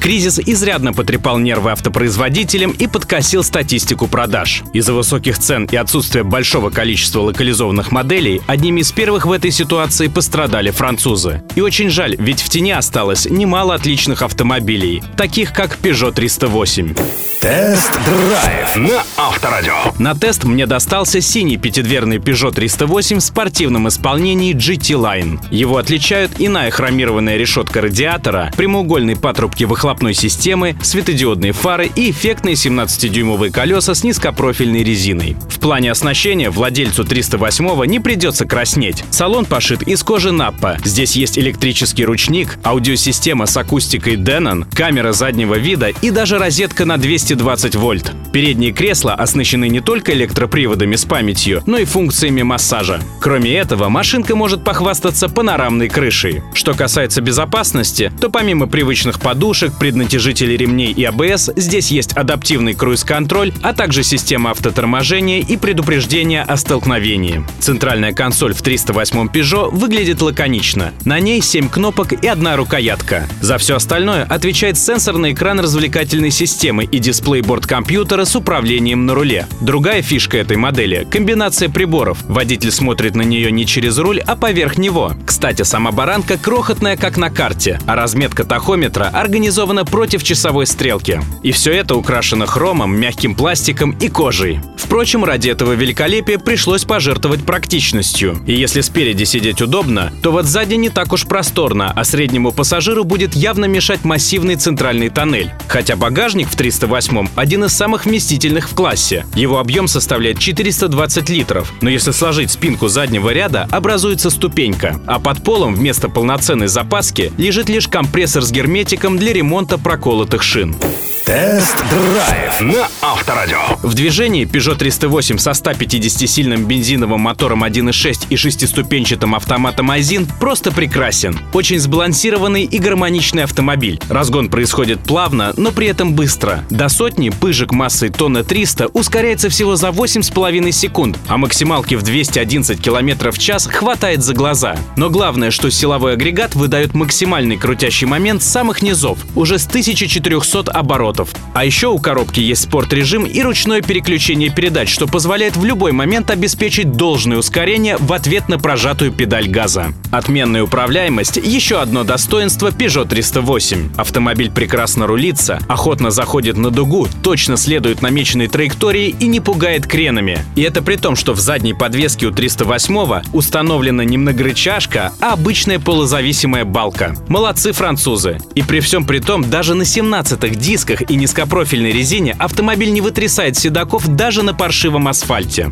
Кризис изрядно потрепал нервы автопроизводителям и подкосил статистику продаж. Из-за высоких цен и отсутствия большого количества локализованных моделей одними из первых в этой ситуации пострадали французы. И очень жаль, ведь в тени осталось немало отличных автомобилей, таких как Peugeot 308. Тест-драйв на Авторадио. На тест мне достался синий пятидверный Peugeot 308 в спортивном исполнении GT Line. Его отличают иная хромированная решетка радиатора, прямоугольные патрубки выхлопной системы, светодиодные фары и эффектные 17-дюймовые колеса с низкопрофильной резиной. В плане оснащения владельцу 308 не придется краснеть. Салон пошит из кожи Наппа. Здесь есть электрический ручник, аудиосистема с акустикой Denon, камера заднего вида и даже розетка на 220 вольт. Передние кресла оснащены не только электроприводами с памятью, но и функциями массажа. Кроме этого, машинка может похвастаться панорамной крышей. Что касается безопасности, то помимо привычных подушек, преднатяжителей ремней и АБС, здесь есть адаптивный круиз-контроль, а также система автоторможения и предупреждения о столкновении. Центральная консоль в 308 Peugeot выглядит лаконично. На ней 7 кнопок и одна рукоятка. За все остальное отвечает сенсорный экран развлекательной системы и дисплей борт-компьютера с управлением на руле. Другая фишка этой модели — комбинация приборов. Водитель смотрит на нее не через руль, а поверх него. Кстати, сама баранка крохотная, как на карте, а разметка тахометра организована против часовой стрелки. И все это украшено хромом, мягким пластиком и кожей. Впрочем, ради этого великолепия пришлось пожертвовать практичностью. И если спереди сидеть удобно, то вот сзади не так уж просторно, а среднему пассажиру будет явно мешать массивный центральный тоннель. Хотя багажник в 308 один из самых вместительных в классе. Его объем составляет 420 литров, но если сложить спинку заднего ряда, образуется ступенька. А под полом вместо полноценной запаски лежит лишь компрессор с герметиком для ремонта проколотых шин. Тест-драйв на Авторадио. В движении Peugeot 308 со 150-сильным бензиновым мотором 1.6 и шестиступенчатым автоматом Айзин просто прекрасен. Очень сбалансированный и гармоничный автомобиль. Разгон происходит плавно, но при этом быстро. До сотни пыжик массой тонна 300 ускоряется всего за 8,5 секунд, а максималки в 211 км в час хватает за глаза. Но главное, что силовой агрегат выдает максимальный крутящий момент с самых низов, уже с 1400 оборотов. А еще у коробки есть спорт-режим и ручное переключение передач, что позволяет в любой момент обеспечить должное ускорение в ответ на прожатую педаль газа. Отменная управляемость – еще одно достоинство Peugeot 308. Автомобиль прекрасно рулится, охотно заходит на дугу, точно следует намеченной траектории и не пугает кренами. И это при том, что в задней подвеске у 308 установлена не многорычажка, а обычная полузависимая балка. Молодцы французы. И при всем при том, даже на 17-х дисках и низкопрофильной резине автомобиль не вытрясает седаков даже на паршивом асфальте.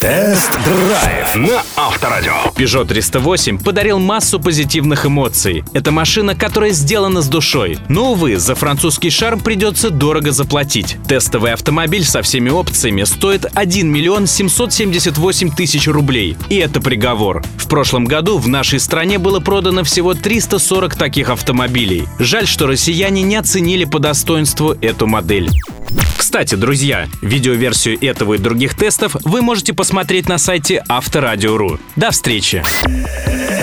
Тест-драйв на Авторадио. Peugeot 308 подарил массу позитивных эмоций. Это машина, которая сделана с душой. Но, увы, за французский шарм придется дорого заплатить. Тестовый автомобиль со всеми опциями стоит 1 миллион 778 тысяч рублей. И это приговор. В прошлом году в нашей стране было продано всего 340 таких автомобилей. Жаль, что россияне не оценили по достоинству эту модель. Кстати, друзья, видеоверсию этого и других тестов вы можете посмотреть на сайте Авторадио.ру. До встречи!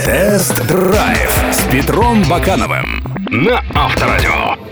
Тест-драйв с Петром Бакановым на Авторадио.